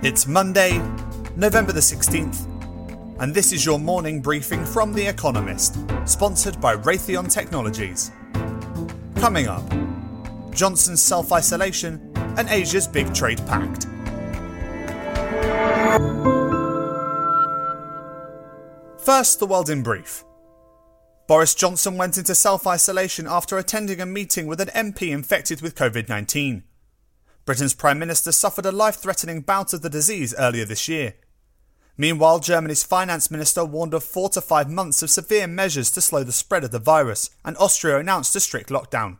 It's Monday, November the 16th, and this is your morning briefing from The Economist, sponsored by Raytheon Technologies. Coming up, Johnson's self isolation and Asia's big trade pact. First, the world in brief. Boris Johnson went into self isolation after attending a meeting with an MP infected with COVID 19. Britain's Prime Minister suffered a life threatening bout of the disease earlier this year. Meanwhile, Germany's finance minister warned of four to five months of severe measures to slow the spread of the virus, and Austria announced a strict lockdown.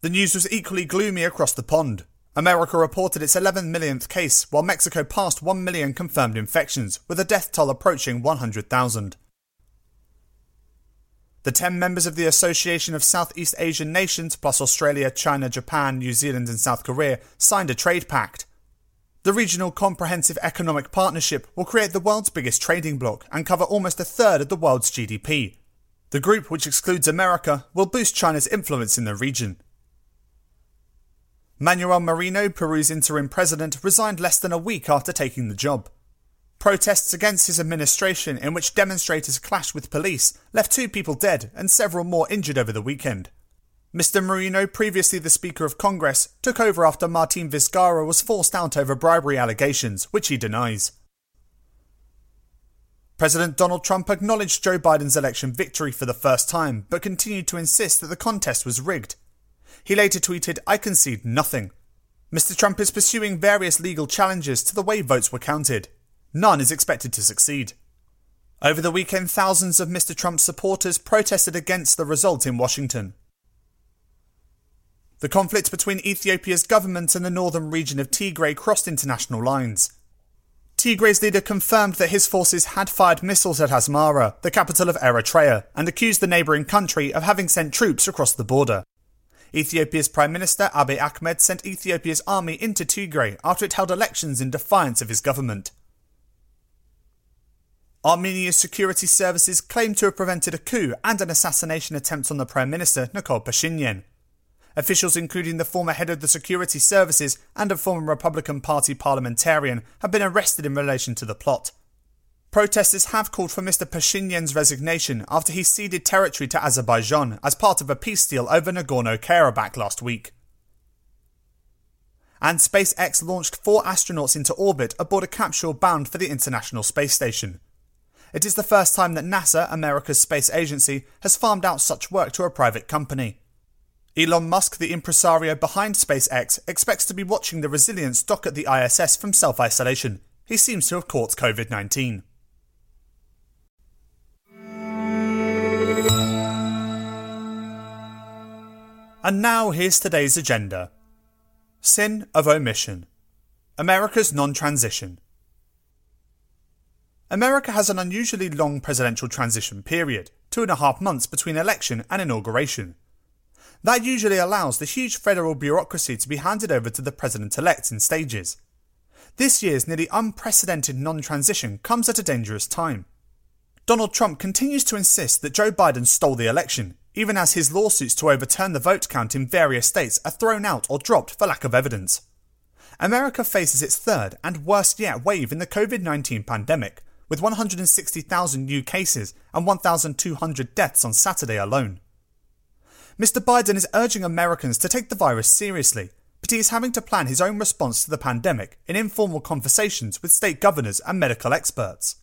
The news was equally gloomy across the pond. America reported its 11 millionth case, while Mexico passed 1 million confirmed infections, with a death toll approaching 100,000. The 10 members of the Association of Southeast Asian Nations, plus Australia, China, Japan, New Zealand, and South Korea, signed a trade pact. The Regional Comprehensive Economic Partnership will create the world's biggest trading bloc and cover almost a third of the world's GDP. The group, which excludes America, will boost China's influence in the region. Manuel Merino, Peru's interim president, resigned less than a week after taking the job. Protests against his administration, in which demonstrators clashed with police, left two people dead and several more injured over the weekend. Mr. Merino, previously the Speaker of Congress, took over after Martin Vizcarra was forced out over bribery allegations, which he denies. President Donald Trump acknowledged Joe Biden's election victory for the first time, but continued to insist that the contest was rigged. He later tweeted, I concede nothing. Mr. Trump is pursuing various legal challenges to the way votes were counted, None is expected to succeed. Over the weekend, thousands of Mr. Trump's supporters protested against the result in Washington. The conflict between Ethiopia's government and the northern region of Tigray crossed international lines. Tigray's leader confirmed that his forces had fired missiles at Asmara, the capital of Eritrea, and accused the neighbouring country of having sent troops across the border. Ethiopia's Prime Minister Abiy Ahmed sent Ethiopia's army into Tigray after it held elections in defiance of his government. Armenia's security services claim to have prevented a coup and an assassination attempt on the Prime Minister, Nikol Pashinyan. Officials, including the former head of the security services and a former Republican Party parliamentarian, have been arrested in relation to the plot. Protesters have called for Mr. Pashinyan's resignation after he ceded territory to Azerbaijan as part of a peace deal over Nagorno Karabakh last week. And SpaceX launched four astronauts into orbit aboard a capsule bound for the International Space Station. It is the first time that NASA, America's space agency, has farmed out such work to a private company. Elon Musk, the impresario behind SpaceX, expects to be watching the Resilience dock at the ISS from self isolation. He seems to have caught COVID 19. And now here's today's agenda Sin of Omission America's Non Transition. America has an unusually long presidential transition period, two and a half months between election and inauguration. That usually allows the huge federal bureaucracy to be handed over to the president elect in stages. This year's nearly unprecedented non transition comes at a dangerous time. Donald Trump continues to insist that Joe Biden stole the election, even as his lawsuits to overturn the vote count in various states are thrown out or dropped for lack of evidence. America faces its third and worst yet wave in the COVID 19 pandemic, with 160,000 new cases and 1,200 deaths on Saturday alone. Mr. Biden is urging Americans to take the virus seriously, but he is having to plan his own response to the pandemic in informal conversations with state governors and medical experts.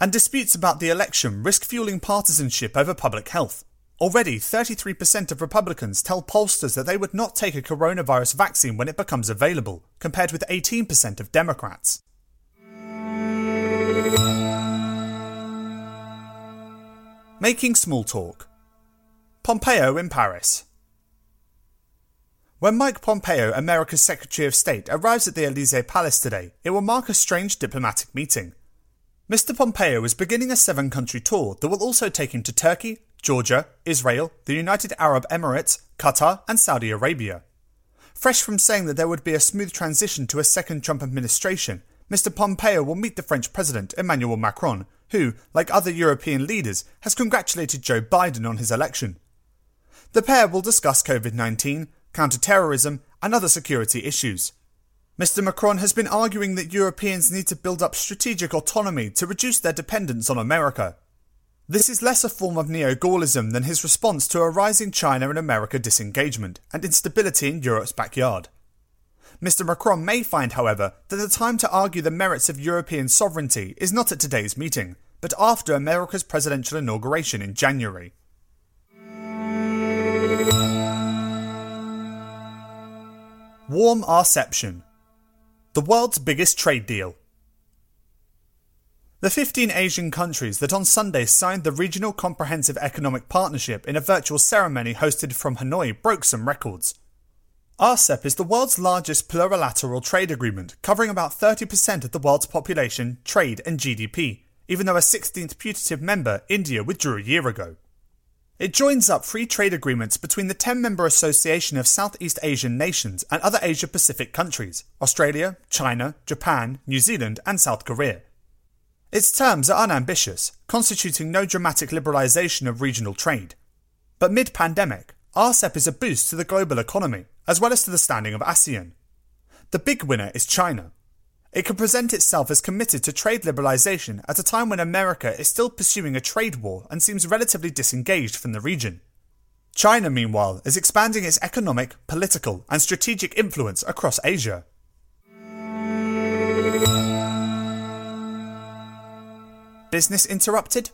And disputes about the election risk fueling partisanship over public health. Already, 33% of Republicans tell pollsters that they would not take a coronavirus vaccine when it becomes available, compared with 18% of Democrats. Making small talk. Pompeo in Paris. When Mike Pompeo, America's Secretary of State, arrives at the Elysee Palace today, it will mark a strange diplomatic meeting. Mr. Pompeo is beginning a seven country tour that will also take him to Turkey, Georgia, Israel, the United Arab Emirates, Qatar, and Saudi Arabia. Fresh from saying that there would be a smooth transition to a second Trump administration, Mr. Pompeo will meet the French President Emmanuel Macron, who, like other European leaders, has congratulated Joe Biden on his election. The pair will discuss COVID 19, counter-terrorism, and other security issues. Mr. Macron has been arguing that Europeans need to build up strategic autonomy to reduce their dependence on America. This is less a form of neo Gaullism than his response to a rising China and America disengagement and instability in Europe's backyard. Mr. Macron may find, however, that the time to argue the merits of European sovereignty is not at today's meeting, but after America's presidential inauguration in January. Warm Reception the world's biggest trade deal. The 15 Asian countries that on Sunday signed the Regional Comprehensive Economic Partnership in a virtual ceremony hosted from Hanoi broke some records. RCEP is the world's largest plurilateral trade agreement, covering about 30% of the world's population, trade, and GDP, even though a 16th putative member, India, withdrew a year ago. It joins up free trade agreements between the 10 member Association of Southeast Asian Nations and other Asia Pacific countries Australia, China, Japan, New Zealand, and South Korea. Its terms are unambitious, constituting no dramatic liberalisation of regional trade. But mid pandemic, RCEP is a boost to the global economy, as well as to the standing of ASEAN. The big winner is China, it can present itself as committed to trade liberalisation at a time when America is still pursuing a trade war and seems relatively disengaged from the region. China, meanwhile, is expanding its economic, political, and strategic influence across Asia. Business interrupted?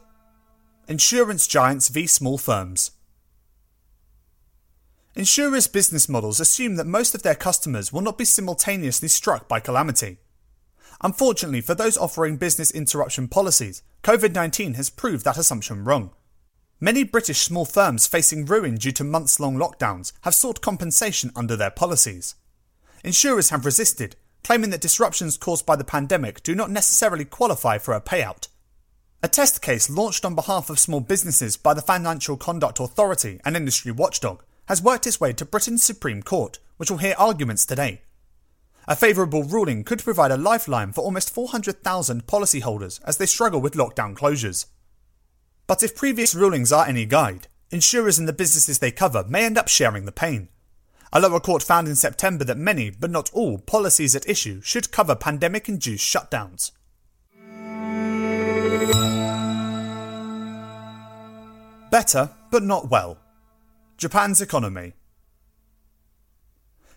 Insurance giants v small firms. Insurers' business models assume that most of their customers will not be simultaneously struck by calamity. Unfortunately, for those offering business interruption policies, COVID 19 has proved that assumption wrong. Many British small firms facing ruin due to months long lockdowns have sought compensation under their policies. Insurers have resisted, claiming that disruptions caused by the pandemic do not necessarily qualify for a payout. A test case launched on behalf of small businesses by the Financial Conduct Authority and industry watchdog has worked its way to Britain's Supreme Court, which will hear arguments today. A favourable ruling could provide a lifeline for almost 400,000 policyholders as they struggle with lockdown closures. But if previous rulings are any guide, insurers and the businesses they cover may end up sharing the pain. A lower court found in September that many, but not all, policies at issue should cover pandemic induced shutdowns. Better, but not well. Japan's economy.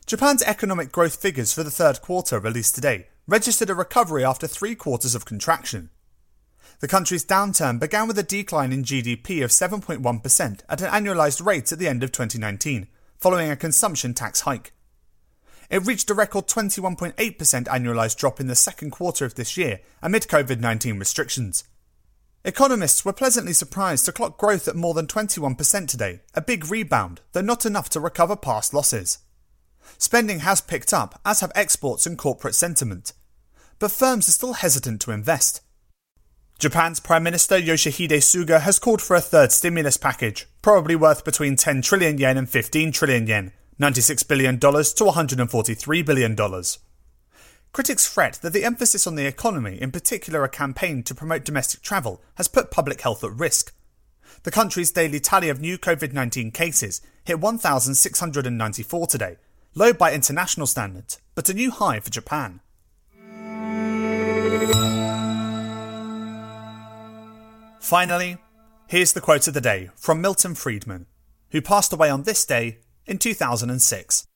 Japan's economic growth figures for the third quarter released today registered a recovery after three quarters of contraction. The country's downturn began with a decline in GDP of 7.1% at an annualized rate at the end of 2019, following a consumption tax hike. It reached a record 21.8% annualized drop in the second quarter of this year amid COVID 19 restrictions. Economists were pleasantly surprised to clock growth at more than 21% today, a big rebound, though not enough to recover past losses. Spending has picked up, as have exports and corporate sentiment. But firms are still hesitant to invest. Japan's Prime Minister Yoshihide Suga has called for a third stimulus package, probably worth between 10 trillion yen and 15 trillion yen, $96 billion to $143 billion. Critics fret that the emphasis on the economy, in particular a campaign to promote domestic travel, has put public health at risk. The country's daily tally of new COVID 19 cases hit 1,694 today, low by international standards, but a new high for Japan. Finally, here's the quote of the day from Milton Friedman, who passed away on this day in 2006.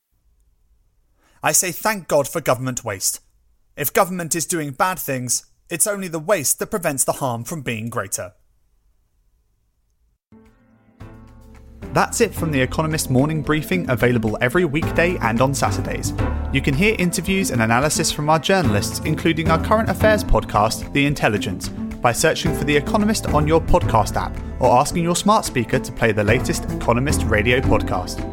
I say thank God for government waste. If government is doing bad things, it's only the waste that prevents the harm from being greater. That's it from The Economist morning briefing, available every weekday and on Saturdays. You can hear interviews and analysis from our journalists, including our current affairs podcast, The Intelligence, by searching for The Economist on your podcast app or asking your smart speaker to play the latest Economist radio podcast.